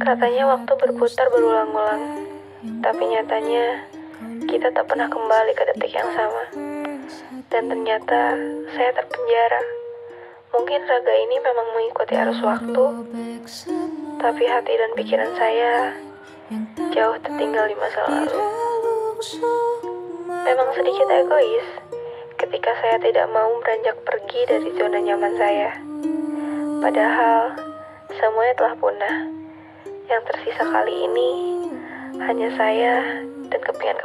Katanya waktu berputar berulang-ulang, tapi nyatanya kita tak pernah kembali ke detik yang sama. Dan ternyata saya terpenjara. Mungkin raga ini memang mengikuti arus waktu, tapi hati dan pikiran saya jauh tertinggal di masa lalu. Memang sedikit egois ketika saya tidak mau beranjak pergi dari zona nyaman saya. Padahal semuanya telah punah. Yang tersisa kali ini. Hanya saya dan kepingan-kepingan